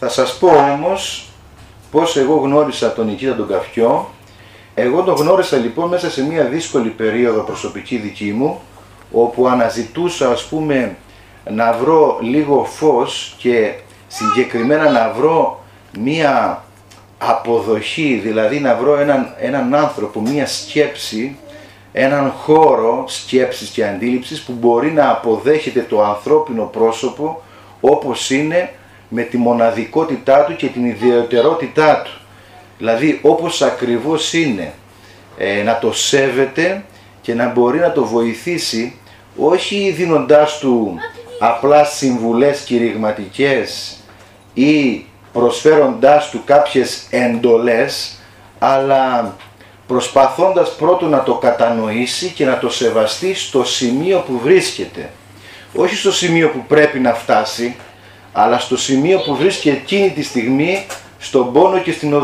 Θα σας πω όμως πώς εγώ γνώρισα τον Νικήτα τον Καφιό. Εγώ τον γνώρισα λοιπόν μέσα σε μια δύσκολη περίοδο προσωπική δική μου, όπου αναζητούσα ας πούμε να βρω λίγο φως και συγκεκριμένα να βρω μία αποδοχή, δηλαδή να βρω έναν, έναν άνθρωπο, μία σκέψη, έναν χώρο σκέψης και αντίληψης που μπορεί να αποδέχεται το ανθρώπινο πρόσωπο όπως είναι με τη μοναδικότητά του και την ιδιαιτερότητά του. Δηλαδή όπως ακριβώς είναι, ε, να το σέβεται και να μπορεί να το βοηθήσει όχι δίνοντάς του απλά συμβουλές κηρυγματικές ή προσφέροντάς του κάποιες εντολές, αλλά προσπαθώντας πρώτον να το κατανοήσει και να το σεβαστεί στο σημείο που βρίσκεται. Όχι στο σημείο που πρέπει να φτάσει, αλλά στο σημείο που βρίσκεται εκείνη τη στιγμή στον πόνο και στην οδύνη.